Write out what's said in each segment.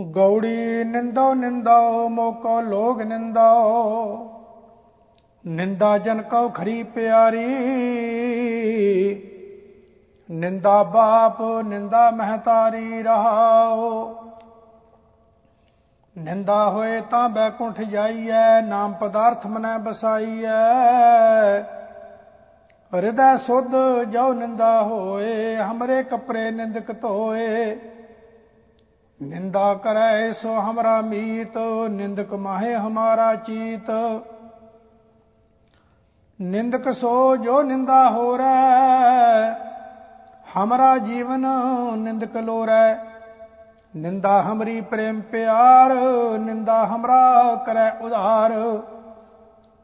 ਗੌੜੀ ਨਿੰਦੋ ਨਿੰਦੋ ਮੋਕੋ ਲੋਗ ਨਿੰਦੋ ਨਿੰਦਾ ਜਨ ਕਉ ਖਰੀ ਪਿਆਰੀ। ਨਿੰਦਾ ਬਾਪ, ਨਿੰਦਾ ਮਹਤਾਰੀ ਰਹਾਓ। ਨਿੰਦਾ ਹੋਏ ਤਾਂ ਬੈਕੁੰਠ ਜਾਈਐ, ਨਾਮ ਪਦਾਰਥ ਮਨੈ ਬਸਾਈਐ। ਹਿਰਦੈ ਸੁਧ ਜੋ ਨਿੰਦਾ ਹੋਏ, ਹਮਰੇ ਕਪਰੇ ਨਿੰਦਕ ਧੋਏ। ਨਿੰਦਾ ਕਰੈ ਸੋ ਹਮਰਾ ਮੀਤ, ਨਿੰਦਕ ਮਾਹੇ ਹਮਾਰਾ ਚੀਤ। ਨਿੰਦਕ ਸੋ ਜੋ ਨਿੰਦਾ ਹੋ ਰੈ ਹਮਰਾ ਜੀਵਨ ਨਿੰਦਕ ਲੋਰੈ। ਨਿੰਦਾ ਹਮਰੀ ਪ੍ਰੇਮ ਪਿਆਰ, ਨਿੰਦਾ ਹਮਰਾ ਕਰੈ ਉਧਾਰ।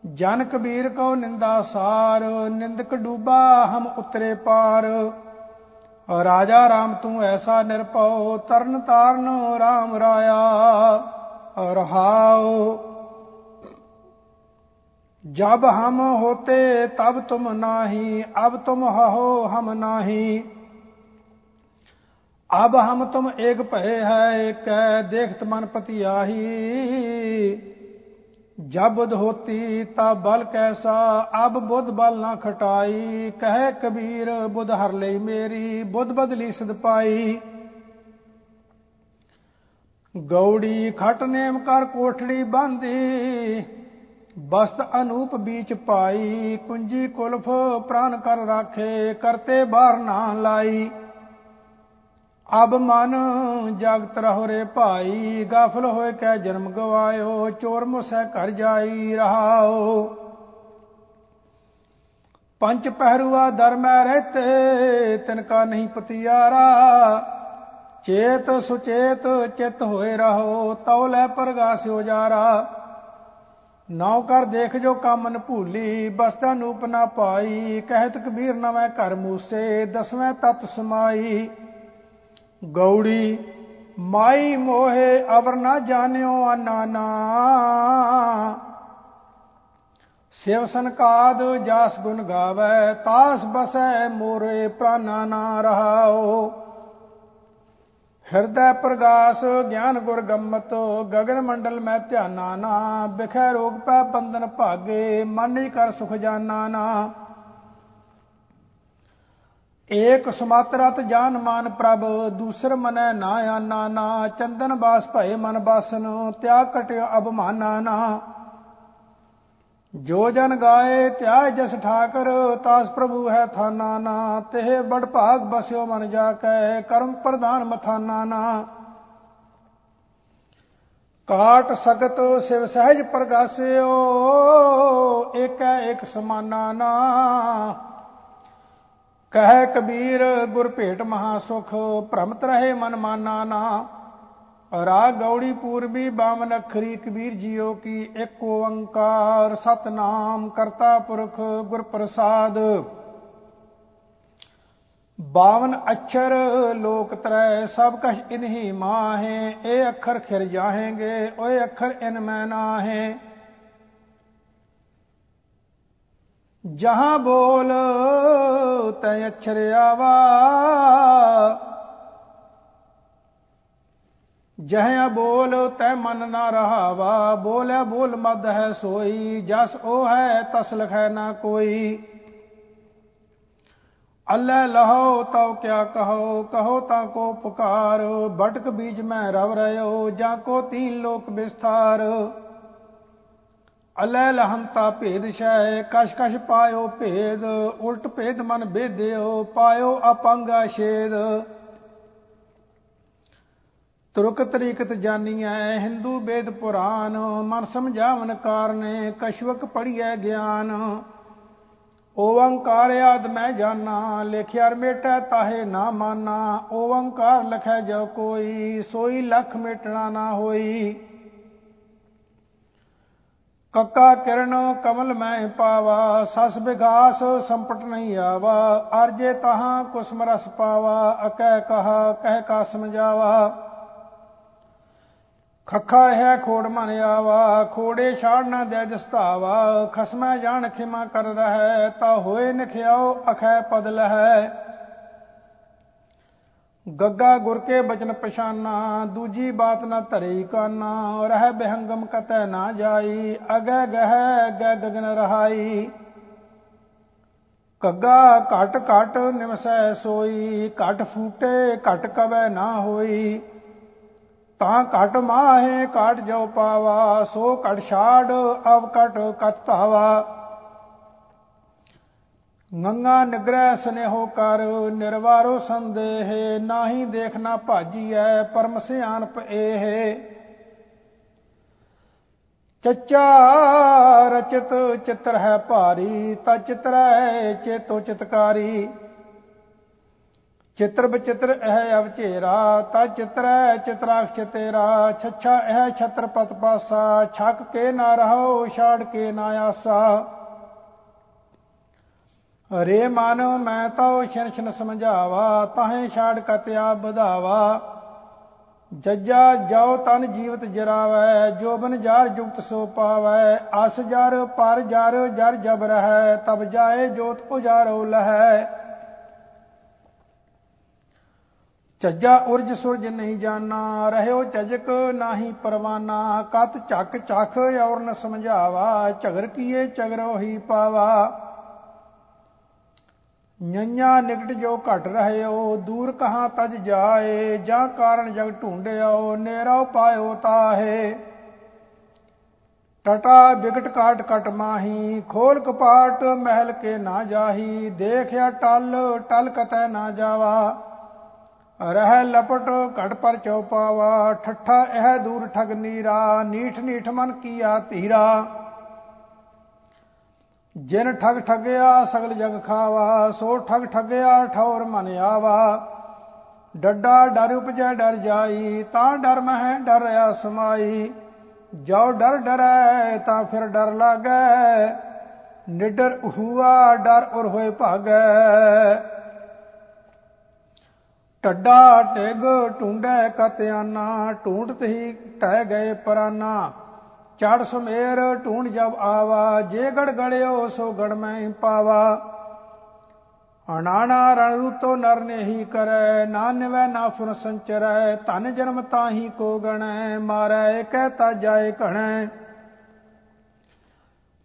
ਜਨ ਕਬੀਰ ਕੋ ਨਿੰਦਾ ਸਾਰ, ਨਿੰਦਕ ਡੂਬਾ ਹਮ ਉਤਰੇ ਪਾਰ। ਰਾਜਾ RAM ਤੂੰ ਐਸਾ ਨਿਰਭਉ, ਤਰਨ ਤਾਰਨ RAM ਰਾਇਆ, ਰਹਾਉ। ਜਬ ਹਮ ਹੋਤੇ, ਤਬ ਤੁਮ ਨਾਹੀ, ਅਬ ਤੁਮ ਹਹੋ ਹਮ ਨਾਹੀ। ਅਬ ਹਮ ਤੁਮ ਏਕ ਭਏ ਹੈ, ਕੈ ਦੇਖਤ ਮਨ ਪਤੀ ਆਹੀ जब बुध होती तब बल कैसा अब बुध बल ना खटाई कहे कबीर बुध हर ले मेरी बुध बदली सिद पाई ਗੌੜੀ ਖਟ ਨੇਮ ਕਰ ਕੋਠੜੀ ਬਾਂਦੀ ਬਸਤ ਅਨੂਪ ਬੀਚ ਪਾਈ ਕੁੰਜੀ ਕੁਲਫ ਪ੍ਰਾਨ ਕਰ ਰਾਖੇ ਕਰਤੇ ਬਾਹਰ ਨਾ ਲਾਈ ਅਬ ਮਨ ਜਗਤ ਰਹੋ ਰੇ ਭਾਈ, ਗਾਫਲ ਹੋਏ ਕੈ ਜਨਮ ਗਵਾਇਓ, ਚੋਰ ਮੁਸੈ ਘਰ ਜਾਈ ਰਹਾਓ। ਪੰਜ ਪਹਿਰੂਆ ਦਰ ਮੈਂ ਰਹਤੇ ਤਿਨ ਕਾ ਨਹੀਂ ਪਤਿਆਰਾ। ਚੇਤ ਸੁਚੇਤ ਚਿਤ ਹੋਏ ਰਹੋ, ਤਉ ਲੈ ਪਰਗਾਸਿਓ ਜਾਰਾ। ਨਾਉ ਕਰ ਦੇਖ ਜੋ ਕਾਮਨ ਭੂਲੀ, ਬਸਤਾ ਨੂਪ ਨਾ ਪਾਈ ਕਹਿਤ ਕਬੀਰ ਨਵੇਂ ਘਰ ਮੂਸੇ, ਦਸਵੇਂ ਤਤ ਸਮਾਈ। ਗੌੜੀ, ਮਾਈ ਮੋਹੇ ਅਵਰ ਨਾ ਜਾਣਿਓ ਅਨਾਨਾ। ਸਿਵ ਸੰਕਾਦ ਜਾਸ ਗੁਣ ਗਾਵੇ, ਤਾਸ ਬਸੈ ਮੋਰੇ ਪ੍ਰਾਨਾ ਨਾ ਰਹਾਓ। ਹਿਰਦੈ ਪ੍ਰਗਾਸ ਗਿਆਨ ਗੁਰ ਗੰਮਤ, ਗਗਨ ਮੰਡਲ ਮੈਂ ਧਿਆਨਾ ਨਾ। ਬਿਖੈ ਰੋਗ ਪੈ ਬੰਧਨ ਭਾਗੇ, ਮਨ ਹੀ ਕਰ ਸੁਖ ਜਾਨਾ ਨਾ। ਏਕ ਸਮਾਤਰਤ ਜਾਨ ਮਾਨ ਪ੍ਰਭ, ਦੂਸਰ ਮਨੈ ਨਾ ਆਨਾ, ਨਾ ਚੰਦਨ ਬਾਸ ਭਏ ਮਨ ਬਾਸਨ, ਤਿਆਗ ਕਟਿਓ ਅਬਮਾਨਾ ਨਾ। ਜੋ ਜਨ ਗਾਏ ਧਿਆਇ ਜਸ ਠਾਕਰ, ਤਾਸ ਪ੍ਰਭੂ ਹੈ ਥਾਨਾ ਨਾ। ਤੇ ਬੜ ਭਾਗ ਬਸਿਓ ਮਨ ਜਾ ਕੈ ਕਰਮ ਪ੍ਰਧਾਨ ਮਥਾਨਾ ਨਾ। ਕਾਟ ਸਗਤ ਸਿਵ ਸਹਿਜ ਪ੍ਰਗਾਸਿਓ, ਏਕੈ ਇੱਕ ਸਮਾਨਾ ਨਾ। ਕਹੈ ਕਬੀਰ, ਗੁਰ ਭੇਟ ਮਹਾ ਸੁਖ, ਭ੍ਰਮਤ ਰਹੇ ਮਨ ਮਾਨਾ ਨਾ। ਰਾ ਗੌੜੀ ਪੂਰਬੀ, ਬਾਮਨ ਅਖਰੀ, ਕਬੀਰ ਜੀਓ ਕੀ ਇੱਕ ਓੰਕਾਰ। ਸਤਨਾਮ ਕਰਤਾ ਪੁਰਖ, ਗੁਰ ਪ੍ਰਸਾਦ। 52 ਅक्षर ਲੋਕ ਤਰੈ, ਸਭ ਕਛ ਇਨਹੀ ਮਾਹੇ। ਇਹ ਅੱਖਰ ਖਿਰ ਜਾਹੇਂਗੇ, ਓਏ ਅੱਖਰ ਇਨ ਮੈਂ ਨਾਹੇ। ਜਹਾਂ ਬੋਲ ਤੈ ਅਛਰ ਆਵਾ। ਜਹ ਬੋਲ ਤੈ ਮਨ ਨਾ ਰਹਾਵਾ। ਬੋਲੇ ਬੋਲ ਮਦ ਹੈ ਸੋਈ। ਜਸ ਉਹ ਹੈ ਤਸ ਲਖੈ ਨਾ ਕੋਈ। ਅੱਲੇ ਲਹੋ ਤਉ ਕਿਆ ਕਹੋ। ਕਹੋ ਤਾਂ ਕੋ ਪੁਕਾਰ। ਭਟਕ ਬੀਜ ਮੈਂ ਰਵ ਰਿਓ ਜਾਂ ਕੋ ਤੀਨ ਲੋਕ ਵਿਸਥਾਰ। ਅਲੈ ਲਹੰਤਾ ਭੇਦ ਸ਼ੈ, ਕਸ਼ ਕਸ਼ ਪਾਇਓ ਭੇਦ, ਉਲਟ ਭੇਦ ਮਨ ਬੇਦਿਓ, ਪਾਇਓ ਅਪੰਗਾ ਛੇਦ ਤੁਰਕ ਤਰੀਕਤ ਜਾਨੀਐ, ਹਿੰਦੂ ਵੇਦ ਪੁਰਾਨ, ਮਨ ਸਮਝਾਵਨ ਕਾਰਨੇ, ਕਸ਼ਵਕ ਪੜੀਐ ਗਿਆਨ। ਓੰਕਾਰ ਆਦ ਮੈਂ ਜਾਣਾ ਲਿਖਿਆ ਮੇਟੈ ਤਾਹੇ ਨਾ ਮਾਨਾ। ਓੰਕਾਰ ਲਖੈ ਜੋ ਕੋਈ, ਸੋਈ ਲਖ ਮੇਟਣਾ ਨਾ ਹੋਈ। ਕੱਕਾ ਕਿਰਨ ਕਮਲ ਮੈਂ ਪਾਵਾ, ਸਸ ਵਿਗਾਸ ਸੰਪਟ ਨਹੀਂ ਆਵਾ, ਅਰਜੇ ਤਹਾਂ ਕੁਸਮ ਰਸ ਪਾਵਾ ਅਕੈ ਕਹਾ, ਕਹਿ ਕਾ ਸਮਝਾਵਾ। ਖੱਖਾ ਹੈ ਖੋੜ ਮਨ ਆਵਾ, ਖੋੜੇ ਛਾੜ ਨਾ ਦੇ ਦਸਤਾਵਾ ਖਸਮੈ ਜਾਣ ਖਿਮਾ ਕਰ ਰਹਿ, ਤਾ ਹੋਏ ਨਖਿਆਓ ਅਖੈ ਪਦ ਲਹੈ। ਗੱਗਾ ਗੁਰ ਕੇ ਬਚਨ ਪਛਾਨਾ, ਦੂਜੀ ਬਾਤ ਨਾ ਧਰੇ ਕਾਨਾ, ਰਹਿ ਬਿਹੰਗਮ ਕਤੈ ਨਾ ਜਾਈ ਅਗੈ ਗਹਿ ਗੈ ਗਗਨ ਰਹਾਈ। ਕੱਗਾ ਘਟ ਘਟ ਨਿਮਸੈ ਸੋਈ, ਘਟ ਫੂਟੇ ਘਟ ਕਵੈ ਨਾ ਹੋਈ। ਤਾਂ ਘਟ ਮਾਹੇ ਘਟ ਜੋ ਪਾਵਾ, ਸੋ ਘਟ ਛਾੜ ਅਬ ਘਟ ਕਤ ਧਾਵਾ। ਗੰਗਾ ਨਿਗ੍ਰਹਿ ਸਨੇਹੋ ਕਰ, ਨਿਰਵਾਰੋ ਸੰਦੇਹ, ਨਾਹੀ ਦੇਖਣਾ ਭਾਜੀਐ, ਪਰਮ ਸਿਆਨਪ ਏਹ। ਚੱਚਾ ਰਚਿਤ ਚਿੱਤਰ ਹੈ ਭਾਰੀ, ਤਾ ਚਿਤਰੈ ਚੇਤੋ ਚਿਤਕਾਰੀ। ਚਿੱਤਰ ਬਚਿੱਤਰ ਇਹ ਅਵਚੇਰਾ, ਤਾ ਚਿਤਰੈ ਚਿਤਰਾਖ ਤੇਰਾ। ਛੱਛਾ ਇਹ ਛਤਰਪਤ ਪਾਸਾ, ਛਕ ਕੇ ਨਾ ਰਹੋ ਛਾੜ ਕੇ ਨਾ ਆਸਾ। ਰੇ ਮਾਨੋ, ਮੈਂ ਤਉ ਛਨ ਛਨ ਸਮਝਾਵਾ, ਤਾਹੇ ਛਾੜ ਕਤਿਆ ਬਧਾਵਾ ਜੱਜਾ ਜਾਉ ਤਨ ਜੀਵਤ ਜਰਾਵੈ ਜੋਬਨ ਜਾਰ ਜੁਗਤ ਸੋ ਪਾਵੈ। ਅਸ ਜਰ ਪਰ ਜਰ ਜਰ ਜਬ ਰਹੈ, ਤਬ ਜਾਏ ਜੋਤ ਉਜਾਰੋ ਲਹੈ। ਚੱਜਾ ਉਰਜ ਸੁਰਜ ਨਹੀਂ ਜਾਣਾ, ਰਹਿਓ ਚਜਕ ਨਾਹੀ ਪਰਵਾਨਾ। ਕਤ ਚੱਕ ਚੱਖ ਔਰ ਨ ਸਮਝਾਵਾ, ਝਗਰ ਕੀਏ ਚਗਰੋ ਹੀ ਪਾਵਾ। ਨੰਨਿਆ ਨਿਕਟ ਜੋ ਘਟ ਰਹਿਓ ਦੂਰ ਕਹਾਂ ਤਜ ਜਾਏ, ਜਾਂ ਕਾਰਨ ਜਗ ਢੂੰਡਿਓ ਨੇਰਾ ਪਾਇਓ ਤਾਹੇ। ਟਟਾ ਬਿਗਟ ਕਾਟ ਕਟ ਮਾਹੀ, ਖੋਲ ਕਪਾਟ ਮਹਿਲ ਕੇ ਨਾ ਜਾਹੀ, ਦੇਖਿਆ ਟਲ ਟਲ ਕਤੈ ਨਾ ਜਾਵਾ। ਰਹਿ ਲਪਟ ਘਟ ਪਰ ਚਉਪਾਵਾ ਠੱਠਾ ਇਹ ਦੂਰ ਠਗ ਨੀਰਾ, ਨੀਠ ਨੀਠ ਮਨ ਕੀਆ ਧੀਰਾ। ਜਿਨ ਠਗ ਠਗਿਆ ਸਗਲ ਜਗ ਖਾਵਾ, ਸੋ ਠਗ ਠਗਿਆ ਠੌਰ ਮਨ ਆਵਾ। ਡੱਡਾ ਡਰ ਉਪਜੈ ਡਰ ਜਾਈ, ਤਾਂ ਡਰ ਮਹਿ ਡਰ ਰਿਆ ਸਮਾਈ ਜੋ ਡਰ ਡਰੈ, ਤਾਂ ਫਿਰ ਡਰ ਲਾਗੈ। ਨਿਡਰ ਹੁਆ ਡਰ ਉਰ ਹੋਏ ਭਾਗੈ। ਟੱਡਾ ਟਿਗ ਟੁੰਡੈ ਕਤਿਆਨਾ ਢੂੰਡਤ ਹੀ ਟਹਿ ਗਏ ਪਰਾਨਾ। ਚੜ ਸੁਮੇਰ ਢੂੰਡ ਜਬ ਆਵਾ, ਜੇ ਗੜ ਗੜਿਓ ਸੋ ਗੜ ਮੈਂ ਪਾਵਾ। ਅਨਾਣਾ ਰਣ ਰੂਤੋ ਨਰ ਨੇ ਹੀ ਕਰੈ ਨਾ ਨਿਵੈ ਨਾ ਫੁਨ ਸੰਚਰੈ, ਧਨ ਜਨਮ ਤਾਹੀ ਕੋ ਗਣੈ, ਮਾਰੈ ਕਹਿਤਾ ਜਾਏ ਘਣੈ।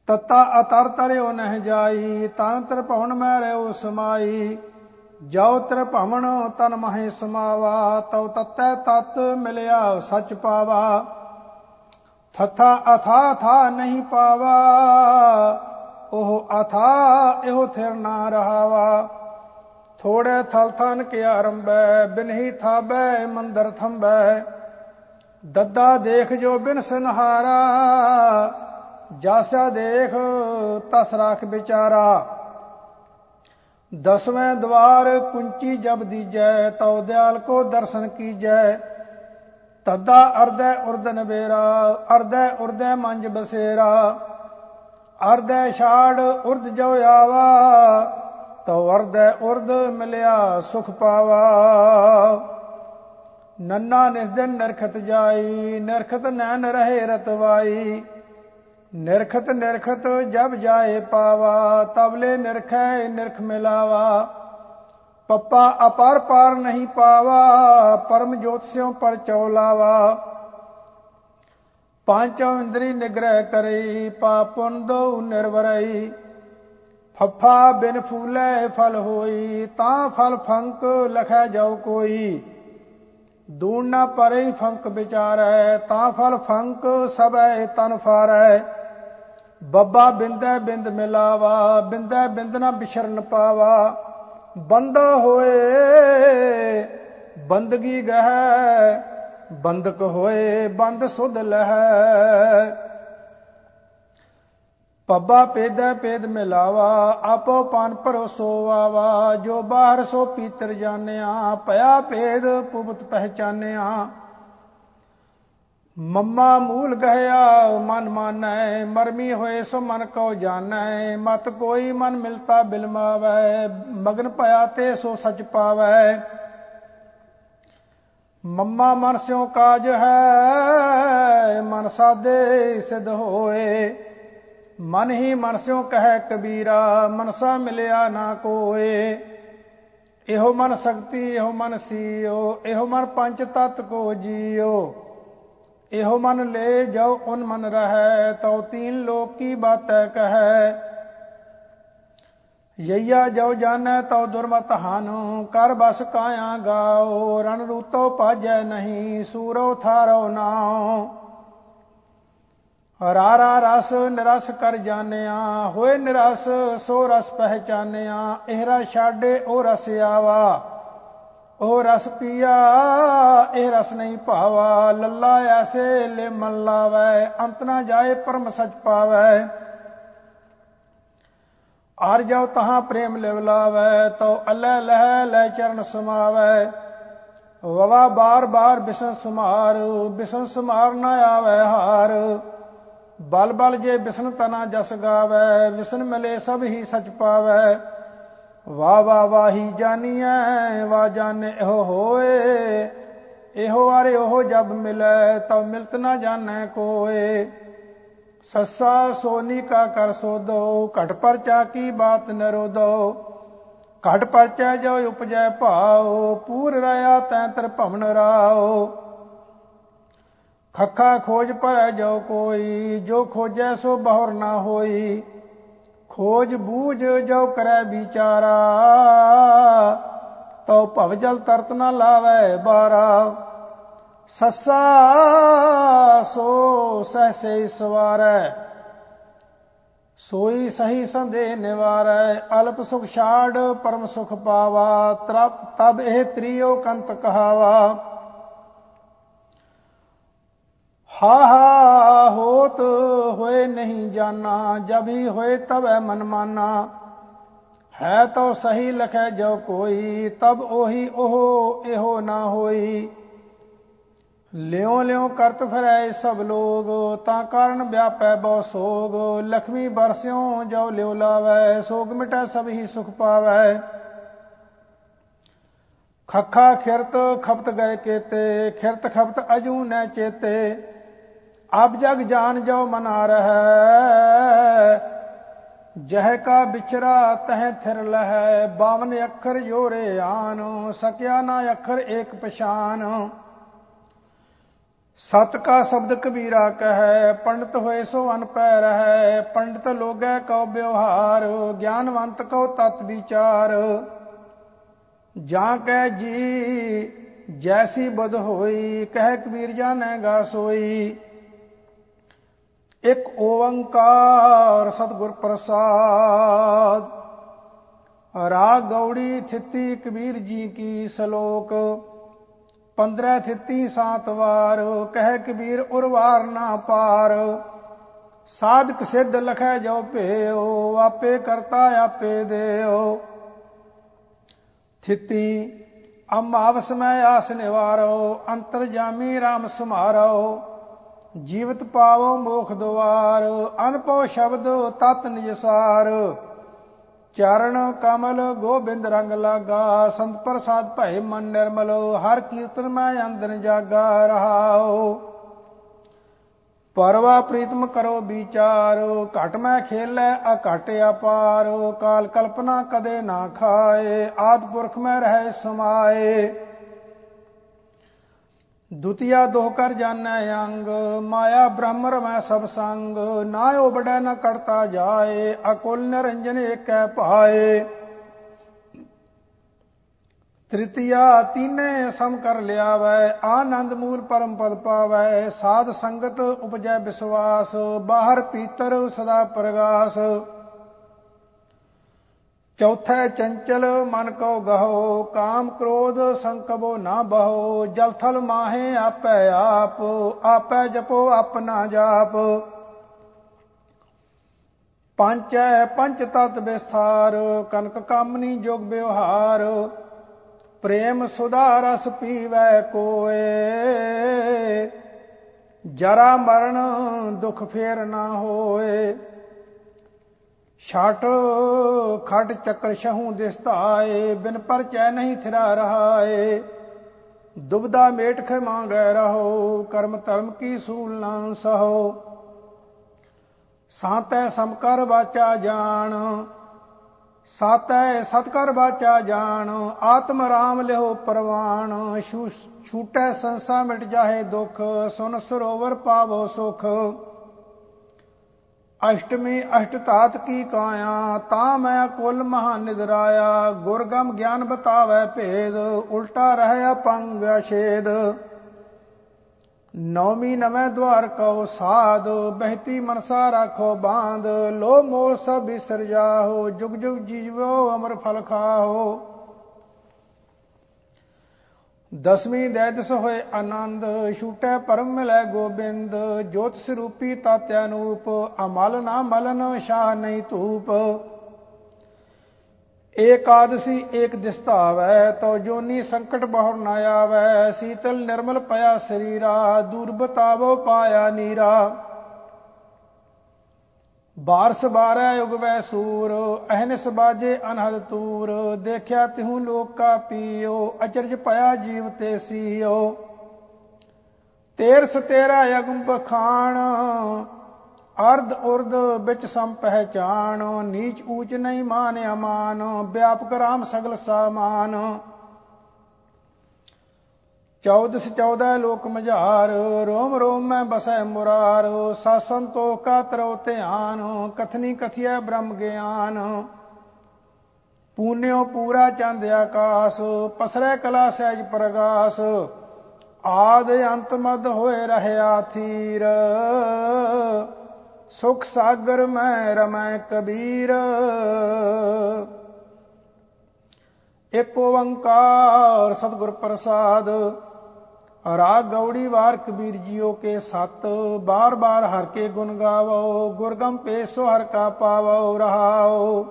ਤਤਾ ਅਤਰ ਤਰਿਓ ਨਹਿ ਜਾਈ, ਤਨ ਤਰ ਭਵਨ ਮੈਂ ਰਿਓ ਸਮਾਈ। ਜਾਉ ਤਰ ਭਵਨ ਤਨ ਮਹੇ ਸਮਾਵਾ, ਤਉ ਤਤੈ ਤਤ ਮਿਲਿਆ ਸੱਚ ਪਾਵਾ। ਥਥਾ ਅਥਾ ਥਾ ਨਹੀਂ ਪਾਵਾ, ਉਹ ਅਥਾ ਇਹੋ ਥਿਰ ਨਾ ਰਹਾਵਾ। ਥੋੜੇ ਥਲ ਥਨ ਕੇ ਆਰੰਭੈ ਬਿਨਹੀ ਥਾਬੈ, ਮੰਦਰ ਥੰਬੈ ਦੱਦਾ ਦੇਖ ਜੋ ਬਿਨ ਸੰਹਾਰਾ, ਜਾਸਾ ਦੇਖ ਤਸ ਰਾਖ ਵਿਚਾਰਾ। ਦਸਵੇਂ ਦਵਾਰ ਕੁੰਚੀ ਜਬ ਦੀਜੈ, ਤਉ ਦਿਆਲ ਕੋ ਦਰਸ਼ਨ ਕੀਜੈ। ਤਦਾ ਅਰਧੈ ਉਰਦਨ ਬੇਰਾ ਅਰਧੈ ਉਰਦੈ ਮੰਜ ਬਸੇਰਾ। ਅਰਧੈ ਛਾੜ ਉਰਦ ਜੋ ਆਵਾ ਤੋ ਅਰਧੈ ਉਰਦ ਮਿਲਿਆ ਸੁਖ ਪਾਵਾ। ਨੰਨਾ ਨਿਸ ਦਿਨ ਨਰਖਤ ਜਾਈ, ਨਰਖਤ ਨੈਨ ਰਹੇ ਰਤਵਾਈ। ਨਿਰਖਤ ਨਿਰਖਤ ਜਬ ਜਾਏ ਪਾਵਾ ਤਬਲੇ ਨਿਰਖੈ ਨਿਰਖ ਮਿਲਾਵਾ। ਪੱਪਾ ਅਪਰ ਪਾਰ ਨਹੀਂ ਪਾਵਾ, ਪਰਮ ਜੋਤ ਸਿਉ ਪਰ ਚੌਲਾਵਾ ਪਾਂਚੋਂ ਇੰਦਰੀ ਨਿਗ੍ਰਹਿ ਕਰਈ ਪਾਪੁਨ ਦੋ ਨਿਰਵਰਈ। ਫੱਫਾ ਬਿਨ ਫੂਲੇ ਫਲ ਹੋਈ, ਤਾਂ ਫਲ ਫੰਕ ਲਖੈ ਜਾਉ ਕੋਈ। ਦੂਣ ਨਾ ਪਰਈ ਫੰਕ ਵਿਚਾਰੈ, ਤਾਂ ਫਲ ਫੰਕ ਸਭੈ ਤਨ ਫਾਰੈ। ਬੱਬਾ ਬਿੰਦੈ ਬਿੰਦ ਮਿਲਾਵਾ, ਬਿੰਦੈ ਬਿੰਦ ਨਾ ਬਿਸ਼ਰਨ ਪਾਵਾ। ਬੰਦਾ ਹੋਏ, ਬੰਦਗੀ ਗਹਿ, ਬੰਦਕ ਹੋਏ, ਬੰਦ ਸੁਧ ਲਹਿ। ਪੱਬਾ ਪੇਦੈ ਪੇਦ ਮਿਲਾਵਾ, ਆਪੋ ਪਾਨ ਪਰੋ ਸੋਵਾਵਾ ਜੋ ਬਾਹਰ ਸੋ ਪੀਤਰ ਜਾਣਿਆ ਭਇਆ ਭੇਦ ਪੁਬਤ ਪਹਿਚਾਨਿਆ। ਮੰਮਾ ਮੂਲ ਗਹਿਆ, ਮਨ ਮਾਨੈ, ਮਰਮੀ ਹੋਏ ਸੋ ਮਨ ਕੋ ਜਾਣੈ, ਮਤ ਕੋਈ ਮਨ ਮਿਲਤਾ ਬਿਲਮਾਵੈ ਮਗਨ ਭਇਆ ਤੇ ਸੋ ਸਚ ਪਾਵੈ। ਮੰਮਾ ਮਨ ਸਿਓ ਕਾਜ ਹੈ, ਮਨ ਸਾਦੇ ਸਿਧ ਹੋਏ। ਮਨ ਹੀ ਮਨ ਸਿਓ ਕਹੈ ਕਬੀਰਾ, ਮਨਸਾ ਮਿਲਿਆ ਨਾ ਕੋਏ। ਇਹੋ ਮਨ ਸ਼ਕਤੀ ਇਹੋ ਮਨ ਸੀਓ, ਇਹੋ ਮਨ ਪੰਜ ਤਤ ਕੋ ਜੀਓ। ਇਹੋ ਮਨ ਲੈ ਜਾਓ, ਉਨ ਮਨ ਰਹੈ, ਤਉ ਤੀਨ ਲੋਕ ਕੀ ਬਾਤੈ ਕਹੈ। ਯਈਆ ਜੋ ਜਾਣੈ, ਤਉ ਦੁਰਮਤ ਹਾਨੁ, ਕਰ ਬਸ ਕਾਇਆ ਗਾਓ, ਰਣ ਰੂਤੋ ਪਾਜੈ ਨਹੀਂ, ਸੂਰੋ ਥਾਰੋ ਨਾਉ। ਰਾਰਾ ਰਸ, ਨਿਰਸ ਕਰ ਜਾਣਿਆ, ਹੋਏ ਨਿਰਸ, ਸੋ ਰਸ ਪਹਿਚਾਨਿਆ ਇਹ ਰਸ ਛਾੜੇ ਉਹ ਰਸ ਆਵਾ। ਉਹ ਰਸ ਪੀਆ, ਇਹ ਰਸ ਨਹੀਂ ਭਾਵਾ। ਲੱਲਾ ਐਸੇ ਲੈ ਮਨ ਲਾਵੇ, ਅੰਤ ਨਾ ਜਾਏ ਪਰਮ ਸਚ ਪਾਵੇ। ਆਰ ਜਾਉ ਤਹਾਂ ਪ੍ਰੇਮ ਲਿਵ ਲਾਵੇ ਤੋ ਅੱਲੇ ਲਹਿ ਲੈ ਚਰਨ ਸਮਾਵੇ। ਵਵਾ ਬਾਰ ਬਾਰ ਬਿਸਨ ਸਮਾਰ ਬਿਸਨ ਸਮਾਰ ਨਾ ਆਵੇ ਹਾਰ। ਬਲ ਬਲ ਜੇ ਬਿਸਨ ਤਨਾ ਜਸ ਗਾਵੇ ਵਿਸਨ ਮਿਲੇ ਸਭ ਹੀ ਸਚ ਪਾਵੇ। ਵਾ ਵਾ ਵਾਹੀ ਜਾਨੀਐ ਵਾ ਜਾਣੇ ਇਹੋ ਹੋਏ। ਇਹੋ ਆਰੇ ਉਹ ਜਬ ਮਿਲੇ ਤਉ ਮਿਲਤ ਨਾ ਜਾਣੈ ਕੋਏ। ਸੱਸਾ ਸੋਨੀ ਕਾ ਕਰ ਸੋਦੋ, ਘਟ ਪਰਚਾ ਕੀ ਬਾਤ ਨਰੋਦੋ ਘਟ ਪਰਚਾ ਜੋ ਉਪਜੈ ਭਾਉ, ਪੂਰ ਰਿਆ ਤੈ ਤਰ ਭਵਨ ਰਾਓ ਖੱਖਾ ਖੋਜ ਪਰ ਜੋ ਕੋਈ, ਜੋ ਖੋਜੈ ਸੋ ਬਹੁਰ ਨਾ ਹੋਈ। ਖੋਜ ਬੂਝ ਜੋ ਕਰੈ ਵਿਚਾਰਾ, ਤਉ ਭਵ ਜਲ ਤਰਤ ਨਾ ਲਾਵੇ ਬਾਰਾ। ਸੱਸਾ, ਸੋ ਸਹਸੇ ਸਵਾਰੈ, ਸੋਈ ਸਹੀ ਸੰਦੇ ਨਿਵਾਰੈ। ਅਲਪ ਸੁਖ ਛਾੜ, ਪਰਮ ਸੁਖ ਪਾਵਾ ਤਬ ਇਹ ਤ੍ਰਿਯੋ ਕੰਤ ਕਹਾਵਾ। ਹਾ ਹਾ ਹੋਤ ਹੋਏ ਨਹੀਂ ਜਾਣਾ, ਜਬ ਹੀ ਹੋਏ ਤਬੈ ਮਨ ਮਾਨਾ। ਹੈ ਤੋ ਸਹੀ ਲਖੈ ਜੋ ਕੋਈ, ਤਬ ਉਹੀ ਉਹ ਇਹੋ ਨਾ ਹੋਈ। ਲਿਉ ਲਿਉ ਕਰਤ ਫਿਰੈ ਸਭ ਲੋਗ, ਤਾਂ ਕਾਰਨ ਵਿਆਪੈ ਬਹੁ ਸੋਗ। ਲਖਮੀ ਬਰਸਿਓ ਜੋ ਲਿਉ ਲਾਵੈ, ਸੋਗ ਮਿਟੈ ਸਭ ਹੀ ਸੁਖ ਪਾਵੈ। ਖੱਖਾ ਖਿਰਤ ਖਪਤ ਗਏ ਕੇਤੇ, ਖਿਰਤ ਖਪਤ ਅਜੂ ਨੈ ਚੇਤੇ। ਅਬ ਜਗ ਜਾਨ ਜੋ ਮਨਾ ਰਹੈ ਜਹ ਕਾ ਵਿਚਰਾ ਤਹ ਥਿਰ ਲਹੈ 52 ਅੱਖਰ ਜੋਰੇ ਆਨ, ਸਕਿਆ ਨਾ ਅੱਖਰ ਏਕ ਪਛਾਨ। ਸਤ ਕਾ ਸ਼ਬਦ ਕਬੀਰਾ ਕਹੈ, ਪੰਡਤ ਹੋਏ ਸੋ ਅਨ ਪੈ ਰਹੈ, ਪੰਡਤ ਲੋਗੈ ਕਉ ਵਿਵਹਾਰ, ਗਿਆਨਵੰਤ ਕਉ ਤਤ ਵਿਚਾਰ। ਜਾਂ ਕੈ ਜੀ, ਜੈਸੀ ਬਦ ਹੋਈ, ਕਹਿ ਕਬੀਰ ਜਾਣੈਗਾ ਸੋਈ ਇੱਕ ਓੰਕਾਰ ਸਤਿਗੁਰ ਪ੍ਰਸਾਦ। ਰਾਗ ਗੌੜੀ ਥਿੱਤੀ ਕਬੀਰ ਜੀ ਕੀ ਸ਼ਲੋਕ। 15 ਥਿੱਤੀ ਸਾਤ ਵਾਰ ਕਹਿ ਕਬੀਰ ਉਰਵਾਰ ਨਾ ਪਾਰ। ਸਾਧਕ ਸਿੱਧ ਲਖੈ ਜੋ ਭੇਓ ਆਪੇ ਕਰਤਾ ਆਪੇ ਦੇਓ ਥਿੱਤੀ ਅਮਾਵਸ ਮੈਂ ਆਸ ਨਿਵਾਰੋ, ਅੰਤਰ ਜਾਮੀ RAM ਸਮਾਰੋ ਜੀਵਤ ਪਾਵੋ ਮੋਖ ਦੁਆਰ ਅਨਪਉ ਸ਼ਬਦ ਤਤ ਨਿਜਸਾਰ ਚਰਨ ਕਮਲ ਗੋਬਿੰਦ ਰੰਗ ਲਾਗਾ, ਸੰਤ ਪ੍ਰਸਾਦ ਭੈ ਮਨ ਨਿਰਮਲ, ਹਰ ਕੀਰਤਨ ਮੈਂ ਅੰਦਰ ਜਾਗਾ ਰਹਾਓ ਪਰਵਾ ਪ੍ਰੀਤਮ ਕਰੋ ਵਿਚਾਰ, ਘਟ ਮੈਂ ਖੇਲੇ ਅਕਟ ਅਪਾਰ। ਕਾਲ ਕਲਪਨਾ ਕਦੇ ਨਾ ਖਾਏ, ਆਦ ਪੁਰਖ ਮੈਂ ਰਹਿ ਸਮਾਏ। ਦੁਤੀਆ ਦੋਹ ਕਰ ਜਾਣੈ ਅੰਗ, ਮਾਇਆ ਬ੍ਰਹਮਰ ਮੈਂ ਸਭ ਸੰਗ। ਨਾ ਉਬੜੈ ਨ ਕਰਤਾ ਜਾਏ, ਅਕੁਲ ਨਿਰੰਜਨ ਏਕੈ ਭਾਏ ਤ੍ਰਿਤੀਆ ਤੀਨੇ ਸਮ ਕਰ ਲਿਆਵੈ, ਆਨੰਦ ਮੂਲ ਪਰਮ ਪਦ ਪਾਵੈ। ਸਾਧ ਸੰਗਤ ਉਪਜੈ ਵਿਸ਼ਵਾਸ ਬਾਹਰ ਪੀਤਰ ਸਦਾ ਪ੍ਰਗਾਸ। ਚੌਥੈ ਚੰਚਲ ਮਨ ਕੋ ਗਹੋ, ਕਾਮ ਕ੍ਰੋਧ ਸੰਕਬੋ ਨਾ ਬਹੋ, ਜਲ ਥਲ ਮਾਹੇ ਆਪੈ ਆਪ, ਆਪੈ ਜਪੋ ਆਪਣਾ ਜਾਪ। ਪੰਚੈ ਪੰਚ ਤਤ ਵਿਸਥਾਰ, ਕਨਕ ਕਾਮਨੀ ਜੋਗ ਵਿਵਹਾਰ, ਪ੍ਰੇਮ ਸੁਧਾ ਰਸ ਪੀਵੈ ਕੋਏ। ਜਰਾ ਮਰਨ ਦੁਖ ਫੇਰ ਨਾ ਹੋਏ। ਛਾਟ ਖਟ ਚੱਕਰ ਸ਼ਹੂ ਦਿਸਤਾਏ, ਬਿਨ ਪਰਚੈ ਨਹੀਂ ਥਿਰਾ ਰਹਾਏ। ਦੁਬਦਾ ਮੇਟ ਖੇ ਮੰਗੈ ਰਹੋ, ਕਰਮ ਧਰਮ ਕੀ ਸੂਲ ਨਾ ਸਹੋ। ਸਾਤੈ ਸਮਕਰ ਵਾਚਾ ਜਾਣ, ਸਾਤੈ ਸਤਕਰ ਬਾਚਾ ਜਾਣ, ਆਤਮ ਰਾਮ ਲਿਓ ਪਰਵਾਨ ਛੂਟੈ ਸੰਸਾ ਮਿਟ ਜਾਏ ਦੁਖ, ਸੁਨ ਸਰੋਵਰ ਪਾਵੋ ਸੁਖ। ਅਸ਼ਟਮੀ ਅਸ਼ਟ ਤਾਤ ਕੀ ਕਾਇਆ, ਤਾਂ ਮੈਂ ਕੁਲ ਮਹਾ ਨਿਦਰਾਇਆ ਗੁਰਗਮ ਗਿਆਨ ਬਤਾਵੇ ਭੇਦ, ਉਲਟਾ ਰਹਿ ਅਪੰਗ ਛੇਦ ਨੌਮੀ ਨਵੇਂ ਦਵਾਰ ਕਉ ਸਾਧ, ਬਹਿਤੀ ਮਨਸਾ ਰਾਖੋ ਬਾੰਧ ਲੋ ਮੋ ਸਭ ਬਿਸਰ ਜਾਹੋ ਜੁਗ ਜੁਗ ਜੀਵੋ ਅਮਰ ਫਲ ਖਾਹੋ ਦਸਵੀਂ ਦੈਦਸ ਹੋਏ ਆਨੰਦ, ਛੂਟੈ ਪਰਮ ਮਿਲੈ ਗੋਬਿੰਦ, ਜੋਤ ਸਰੂਪੀ ਤਤ ਅਨੂਪ ਅਮਲ ਨਾ ਮਲਨ ਸ਼ਾਹ ਨਹੀਂ ਧੂਪ। ਏਕਾਦਸੀ ਏਕ ਦਿਸਤਾਵੈ ਤੋ ਜੋਨੀ ਸੰਕਟ ਬਹੁਰ ਨਾ ਆਵੈ, ਸੀਤਲ ਨਿਰਮਲ ਪਿਆ ਸਰੀਰਾ ਦੂਰ ਬਤਾਵੋ ਪਾਇਆ ਨੀਰਾ। ਬਾਰਸ ਬਾਰੈ ਉਗਵੈ ਸੂਰ ਅਹਨਿਸ ਬਾਜੇ ਅਨਹਦ ਤੂਰ। ਦੇਖਿਆ ਤਿਹੂ ਲੋਕਾ ਪੀਓ, ਅਚਰਜ ਭਇਆ ਜੀਵ ਤੇ ਸੀਓ। ਤੇਰ ਸਤੇਰਾ ਅਗਮ ਬਖਾਣ ਅਰਧ ਉਰਦ ਵਿੱਚ ਸਮ ਪਹਿਚਾਨ ਨੀਚ ਊਚ ਨਹੀਂ ਮਾਨ ਅਮਾਨ, ਵਿਆਪਕ ਰਾਮ ਸਗਲ ਸਾਮਾਨ। ਚੌਦਸ ਚੌਦਾ ਲੋਕ ਮਝਾਰ, ਰੋਮ ਰੋਮ ਮੈਂ ਬਸੈ ਮੁਰਾਰ, ਸਾਸਨ ਤੋ ਕਾ ਤਰੋ ਧਿਆਨ, ਕਥਨੀ ਕਥਿਆ ਬ੍ਰਹਮ ਗਿਆਨ। ਪੂਨਿਓ ਪੂਰਾ ਚੰਦ ਆਕਾਸ, ਪਸਰੈ ਕਲਾ ਸਹਿਜ ਪ੍ਰਗਾਸ, ਆਦ ਅੰਤ ਮਦ ਹੋਏ ਰਹਿਆ ਥੀਰ ਸੁਖ ਸਾਗਰ ਮੈਂ ਰਮੈ ਕਬੀਰ। ਏਕ ਓੰਕਾਰ ਸਤਿਗੁਰ ਪ੍ਰਸਾਦ ਰਾਗ ਗੌੜੀ ਵਾਰ ਕਬੀਰ ਜੀਓ ਕੇ ਸਤ, ਬਾਰ ਬਾਰ ਹਰ ਕੇ ਗੁਣ ਗਾਵੋ, ਗੁਰਗਮ ਪੇਸੋ ਹਰ ਕਾ ਪਾਵੋ, ਰਹਾਓ।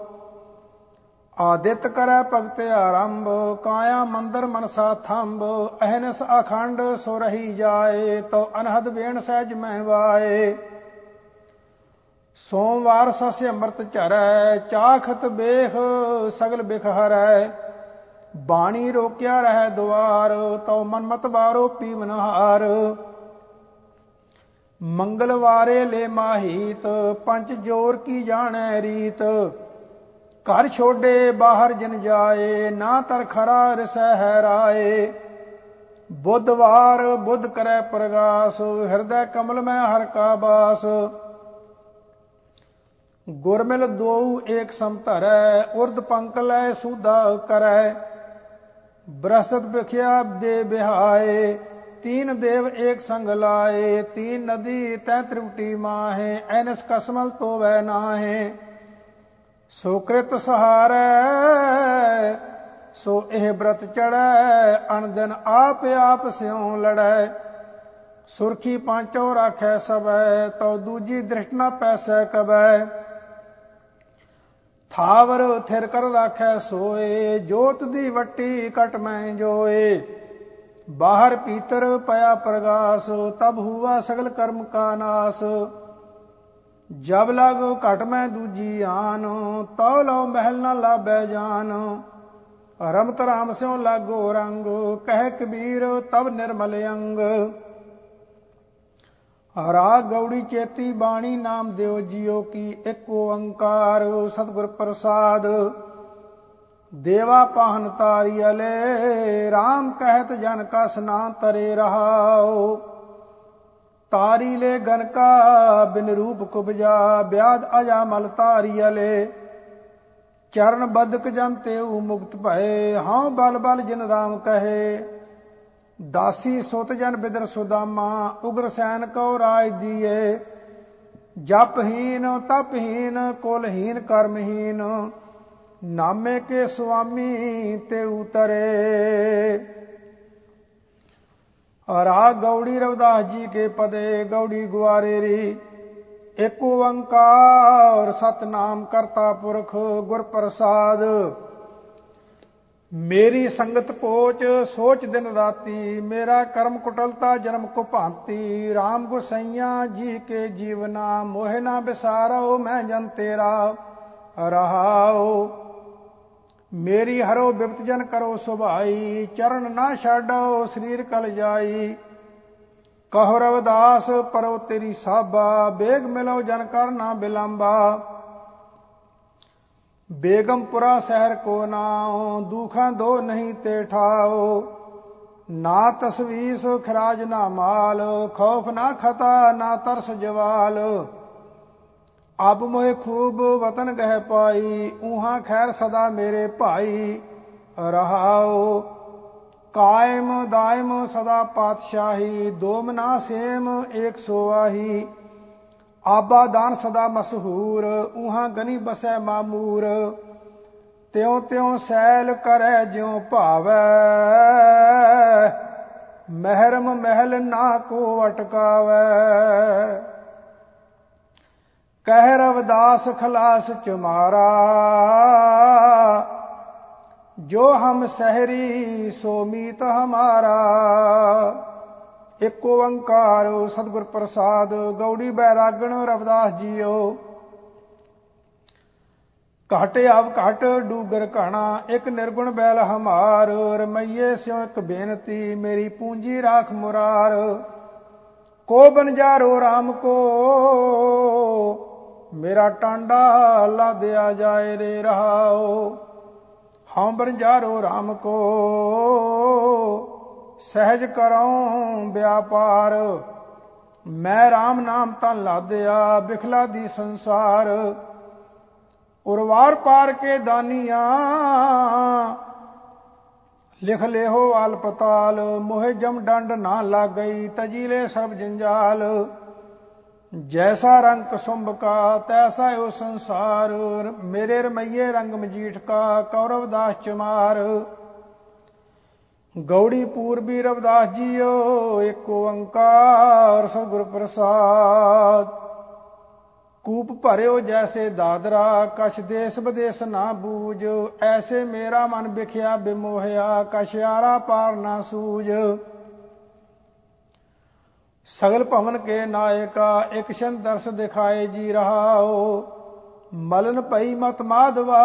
ਆਦਿਤ ਕਰੈ ਭਗਤ ਆਰੰਭ, ਕਾਇਆ ਮੰਦਰ ਮਨਸਾ ਥੰਬ, ਅਹਨਸ ਅਖੰਡ ਸੋ ਰਹੀ ਜਾਏ ਤੋ ਅਨਹਦ ਬੇਣ ਸਹਿਜ ਮੈਂ ਵਾਏ। ਸੋਮਵਾਰ ਸਸਿ ਅੰਮ੍ਰਿਤ ਝਰੈ, ਚਾਖਤ ਬੇਖ ਸਗਲ ਬਿਖ ਹਰੈ ਬਾਣੀ ਰੋਕਿਆ ਰਹਿ ਦੁਆਰ, ਤਉ ਮਨਮਤ ਬਾਰੋ ਪੀਵਨਹਾਰ ਮੰਗਲਵਾਰੇ ਲੈ ਮਾਹੀਤ, ਪੰਜ ਜੋਰ ਕੀ ਜਾਣੈ ਰੀਤ। ਘਰ ਛੋਡੇ, ਬਾਹਰ ਜਨ ਜਾਏ, ਨਾ ਤਰ ਖਰਾ ਰਸੈ ਹੈ ਰਾਏ। ਬੁੱਧਵਾਰ, ਬੁੱਧ ਕਰੈ ਪ੍ਰਗਾਸ, ਹਿਰਦੈ ਕਮਲ ਮੈਂ ਹਰ ਕਾ ਬਾਸ। ਗੁਰਮਿਲ ਦੋਉ ਏਕ ਸਮਧਰੈ ਉਰਦ ਪੰਕ ਲੈ ਸੁਦਾ ਕਰੈ। ਬ੍ਰਹਸਪਤ ਬਖਿਆ ਦੇ ਬਿਹਾਏ ਤੀਨ ਦੇਵ ਏਕ ਸੰਗ ਲਾਏ, ਤੀਨ ਨਦੀ ਤੈ ਤ੍ਰਿਵਟੀ ਮਾਹੇ, ਐਨਸ ਕਸਮਲ ਤੋਵੈ ਨਾਹੇ। ਸੋ ਕ੍ਰਿਤ ਸਹਾਰੈ, ਸੋ ਇਹ ਬ੍ਰਤ ਚੜੈ ਅਨ ਦਿਨ ਆਪ ਆਪ ਸਿਉ ਲੜੈ। ਸੁਰਖੀ ਪਾਂਚੋ ਰਾਖੈ ਸਬੈ ਤਉ ਦੂਜੀ ਦ੍ਰਿਸ਼ਟ ਨਾ ਪੈਸੈ ਕਬੈ। ਥਾਵਰ ਥਿਰ ਕਰ ਰਾਖੈ ਸੋਏ, ਜੋਤ ਦੀ ਵੱਟੀ ਕਟ ਮੈਂ ਜੋਏ। ਬਾਹਰ ਪੀਤਰ ਪਿਆ ਪ੍ਰਗਾਸ, ਤਬ ਹੁਆ ਸਗਲ ਕਰਮ ਕਾ ਨਾਸ। ਜਬ ਲਗ ਘਟ ਮੈਂ ਦੂਜੀ ਆਨ ਤਉ ਲਉ ਮਹਿਲ ਨਾ ਲਾਬੈ ਜਾਨ। ਰਮਤ ਰਾਮ ਸਿਉ ਲਾਗੋ ਰੰਗ, ਕਹਿ ਕਬੀਰ ਤਬ ਨਿਰਮਲ ਅੰਗ। ਰਾਗ ਗੌੜੀ ਚੇਤੀ ਬਾਣੀ ਨਾਮ ਦਿਓ ਜਿਉ ਕੀ ਇੱਕ ਓੰਕਾਰ, ਸਤਿਗੁਰ ਪ੍ਰਸਾਦ। ਦੇਵਾ ਪਾਹਨ ਤਾਰੀਅਲੇ RAM ਕਹਿਤ ਜਨ ਕਾ ਸਨਾਨ ਤਰੇ ਰਹਾਓ ਤਾਰੀ ਲੈ ਗਨ ਕਾ ਬਿਨ ਰੂਪ ਕੁਬਜਾ, ਬਿਆਦ ਅਜਾ ਮਲ ਤਾਰੀਅਲੇ ਚਰਨ ਬਦਕ ਜਨ ਤੇਉ ਮੁਕਤ ਭਏ ਹਾਂ ਬਲ ਬਲ ਜਿਨ RAM ਕਹੇ। ਦਾਸੀ ਸੁਤ ਜਨ ਬਿਦਰ ਸੁਦਾਮਾ, ਉਗਰ ਸੈਨ ਕਉ ਰਾਜ ਦੀਏ ਜਪਹੀਨ ਤਪਹੀਨ ਕੁਲਹੀਨ ਕਰਮਹੀਨ ਨਾਮੇ ਕੇ ਸੁਆਮੀ ਤੇ ਉਤਰੇ। ਰਾਗ ਗੌੜੀ ਰਵਦਾਸ ਜੀ ਕੇ ਪਦੇ, ਗੌੜੀ ਗੁਆਰੇ ਰੀ। ਏਕ ਓੰਕਾਰ ਸਤਨਾਮ ਕਰਤਾ ਪੁਰਖ ਗੁਰ ਪ੍ਰਸਾਦ। ਮੇਰੀ ਸੰਗਤ ਪੋਚ ਸੋਚ ਦਿਨ ਰਾਤੀ, ਮੇਰਾ ਕਰਮ ਕੁਟਲਤਾ ਜਨਮ ਕੋ ਭਾਂਤੀ। RAM ਗੁਸਈਆ ਜੀ ਕੇ ਜੀਵਨਾ, ਮੋਹ ਨਾ ਬਿਸਾਰੋ ਮੈਂ ਜਨ ਤੇਰਾ। ਰਹਾਓ, ਮੇਰੀ ਹਰੋ ਬਿਪਤ ਜਨ ਕਰੋ ਸੁਭਾਈ। ਚਰਨ ਨਾ ਛਾਡੋ ਸਰੀਰ ਕਲ ਜਾਈ। ਕਹੋ ਰਵਦਾਸ, ਪਰੋ ਤੇਰੀ ਸਾਬਾ। ਬੇਗ ਮਿਲੋ ਜਨ ਕਰ ਨਾ ਬਿਲੰਬਾ। ਬੇਗਮਪੁਰਾ ਸ਼ਹਿਰ ਕੋ ਨਾਉ, ਦੁਖਾਂ ਦੋ ਨਹੀਂ ਤੇ ਠਾਓ ਨਾ ਤਸਵੀਸ ਖਰਾਜ ਨਾ ਮਾਲ, ਖੌਫ ਨਾ ਖਤਾ, ਨਾ ਤਰਸ ਜਵਾਲ। ਅਬ ਮੋਏ ਖੂਬ ਵਤਨ ਗਹਿ ਪਾਈ ਉਹਾਂ ਖੈਰ ਸਦਾ ਮੇਰੇ ਭਾਈ ਰਹਾਓ ਕਾਇਮ ਦਾਇਮ ਸਦਾ ਪਾਤਸ਼ਾਹੀ ਦੋਮਨਾ ਸੇਮ ਏਕ ਸੋਆਹੀ ਆਬਾ ਦਾਨ ਸਦਾ ਮਸ਼ਹੂਰ ਉਹਾਂ ਗਨੀ ਬਸੈ ਮਾਮੂਰ। ਤਿਉ ਤਿਉ ਸੈਲ ਕਰੈ ਜਿਉ ਭਾਵੈ। ਮਹਿਰਮ ਮਹਿਲ ਨਾ ਕੋ ਅਟਕਾਵੈ। ਕਹਿ ਰਵਦਾਸ ਖਲਾਸ ਚੁਮਾਰਾ, ਜੋ ਹਮ ਸਹਰੀ ਸੋ ਮੀਤ ਹਮਾਰਾ। ਇੱਕ ਓੰਕਾਰ, ਸਤਿਗੁਰ ਪ੍ਰਸਾਦ, ਗੌੜੀ ਬੈਰਾਗਣ ਰਵਦਾਸ ਜੀਓ। ਘਟ ਆਵ ਘਟ, ਡੂਗਰ ਕਣਾ ਇੱਕ ਨਿਰਗੁਣ ਬੈਲ ਹਮਾਰ, ਰਮਈਏ ਸਿਓ ਇੱਕ ਬੇਨਤੀ, ਮੇਰੀ ਪੂੰਜੀ ਰਾਖ ਮੁਰਾਰ। ਕੋ ਬਨ ਜਾਰੋ RAM ਕੋ, ਮੇਰਾ ਟਾਂਡਾ ਲਾਦਿਆ ਜਾਏ ਰੇ ਰਹਾਓ ਹਉ ਬਨ ਜਾਰੋ RAM ਕੋ ਸਹਿਜ ਕਰਉ ਵਿਆਪਾਰ। ਮੈਂ RAM ਨਾਮ ਤਾਂ ਲਾਦਿਆ, ਬਿਖਲਾ ਦੀ ਸੰਸਾਰ। ਉਰਵਾਰ ਪਾਰ ਕੇ ਦਾਨੀਆਂ, ਲਿਖ ਲਿਓ ਅਲਪਤਾਲ। ਮੋਹਿ ਜਮ ਡੰਡ ਨਾ ਲੱਗ ਗਈ ਤਜੀਲੇ ਸਰਬ ਜੰਜਾਲ। ਜੈਸਾ ਰੰਗ ਕਸੁੰਭ ਕਾ ਤੈਸਾ ਉਹ ਸੰਸਾਰ। ਮੇਰੇ ਰਮਈਏ ਰੰਗ ਮਜੀਠ ਕਾ ਕੌਰਵ ਦਾਸ ਚਮਾਰ। ਗੌੜੀ ਪੂਰਬੀ ਰਵਦਾਸ ਜੀਓ ਏਕ ਓੰਕਾਰ ਸਤਿਗੁਰ ਪ੍ਰਸਾਦ। ਕੂਪ ਭਰਿਓ ਜੈਸੇ ਦਾਦਰਾ, ਕਛ ਦੇਸ ਵਿਦੇਸ ਨਾ ਬੂਝ। ਐਸੇ ਮੇਰਾ ਮਨ ਵਿਖਿਆ ਬਿਮੋਹਿਆ, ਕਛ ਆਰਾ ਪਾਰ ਨਾ ਸੂਝ। ਸਗਲ ਭਵਨ ਕੇ ਨਾਇਕਾ, ਇਕ ਸ਼ਨ ਦਰਸ ਦਿਖਾਏ ਜੀ ਰਹਾਓ। ਮਲਨ ਪਈ ਮਤ ਮਾਧਵਾ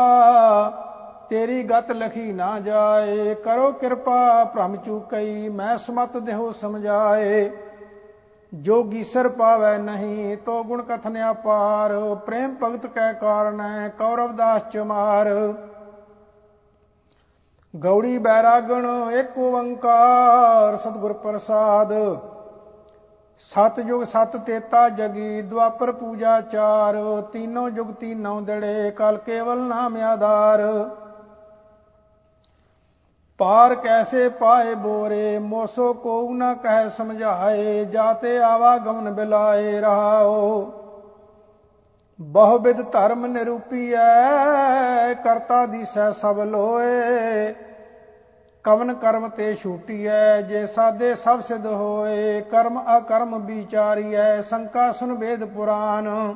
ਤੇਰੀ ਗਤ ਲਖੀ ਨਾ ਜਾਏ, ਕਰੋ ਕਿਰਪਾ ਭ੍ਰਮ ਚੁਕਈ, ਮੈਂ ਸਮਤ ਦੇਹੋ ਸਮਝਾਏ। ਜੋ ਗੀਸਰ ਪਾਵੈ ਨਹੀਂ, ਤੋ ਗੁਣ ਕਥਨ ਅਪਾਰ, ਪ੍ਰੇਮ ਭਗਤ ਕੈ ਕਾਰਨ ਕੌਰਵ ਦਾਸ ਚਮਾਰ। ਗੌੜੀ ਬੈਰਾਗਣ, ਇੱਕ ਓੰਕਾਰ, ਸਤਿਗੁਰ ਪ੍ਰਸਾਦ। ਸਤ ਯੁਗ ਸਤ ਤੇਤਾ ਜਗੀ, ਦੁਆਪਰ ਪੂਜਾ ਚਾਰ, ਤੀਨੋਂ ਯੁਗ ਤੀਨੋਂ ਦੜੇ, ਕਲ ਕੇਵਲ ਨਾਮ ਆਧਾਰ। ਪਾਰ ਕੈਸੇ ਪਾਏ ਬੋਰੇ, ਮੋਸੋ ਕੋ ਨਾ ਕਹਿ ਸਮਝਾਏ, ਜਾਤੇ ਆਵਾ ਗਮਨ ਬਿਲਾਏ ਰਹਾਓ ਬਹੁ ਧਰਮ ਨਿਰੂਪੀਐ, ਕਰਤਾ ਦੀਸੈ ਸਭ ਲੋਏ। ਕਵਨ ਕਰਮ ਤੇ ਛੂਟੀਐ, ਜੇ ਸਾਦੇ ਸਭ ਸਿਧ ਹੋਏ, ਕਰਮ ਅਕਰਮ ਵਿਚਾਰੀਐ, ਸੰਕਾ ਸੁਨ ਵੇਦ ਪੁਰਾਨ।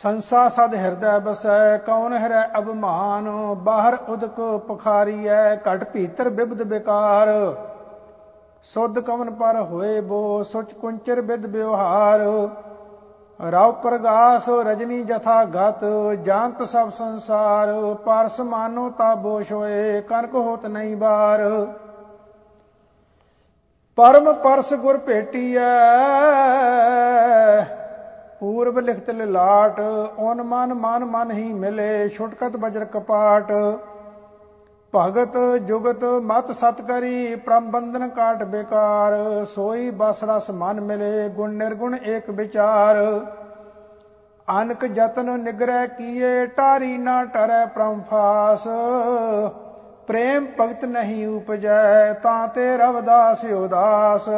ਸੰਸਾ ਸਦ ਹਿਰਦੈ ਬਸੈ, ਕੌਣ ਹਰੈ ਅਭਮਾਨ? ਬਾਹਰ ਉਦਕ ਪਖਾਰੀਐ, ਘਟ ਭੀਤਰ ਬਿਬਦ ਬਿਕਾਰ। ਸੁਧ ਕਵਨ ਪਰ ਹੋਏ ਬੋ, ਸੁਚ ਕੁੰਚਰ ਬਿਦ ਵਿਵਹਾਰ ਰਾਉ ਪ੍ਰਗਾਸ ਰਜਨੀ ਜਥਾ ਗਤ, ਜਾਣਤ ਸਭ ਸੰਸਾਰ। ਪਰਸ ਮਾਨੋ ਤਾ ਬੋਸ਼ ਹੋਏ ਕਨਕ ਹੋਤ ਨਹੀਂ ਬਾਰ। ਪਰਮ ਪਰਸ ਗੁਰ ਭੇਟੀਐ ਪੂਰਬ ਲਿਖਤ ਲਾਟ ਓਨ ਮਨ ਮਨ ਮਨ ਹੀ ਮਿਲੇ, ਛੁਟਕਤ ਬਜਰ ਕਪਾਟ। ਭਗਤ ਜੁਗਤ ਮਤ ਸਤ ਕਰੀ ਪ੍ਰਮ ਬੰਧਨ ਕਾਟ ਬੇਕਾਰ, ਸੋਈ ਬਸ ਰਸ ਮਨ ਮਿਲੇ, ਗੁਣ ਨਿਰਗੁਣ ਏਕ ਵਿਚਾਰ। ਅਨਕ ਜਤਨ ਨਿਗਰੈ ਕੀਏ, ਟਾਰੀ ਨਾ ਟਰੈ ਪ੍ਰਮ ਫਾਸ। ਪ੍ਰੇਮ ਭਗਤ ਨਹੀਂ ਉਪਜੈ, ਤਾਂ ਤੇ ਰਵਦਾਸ ਉਦਾਸ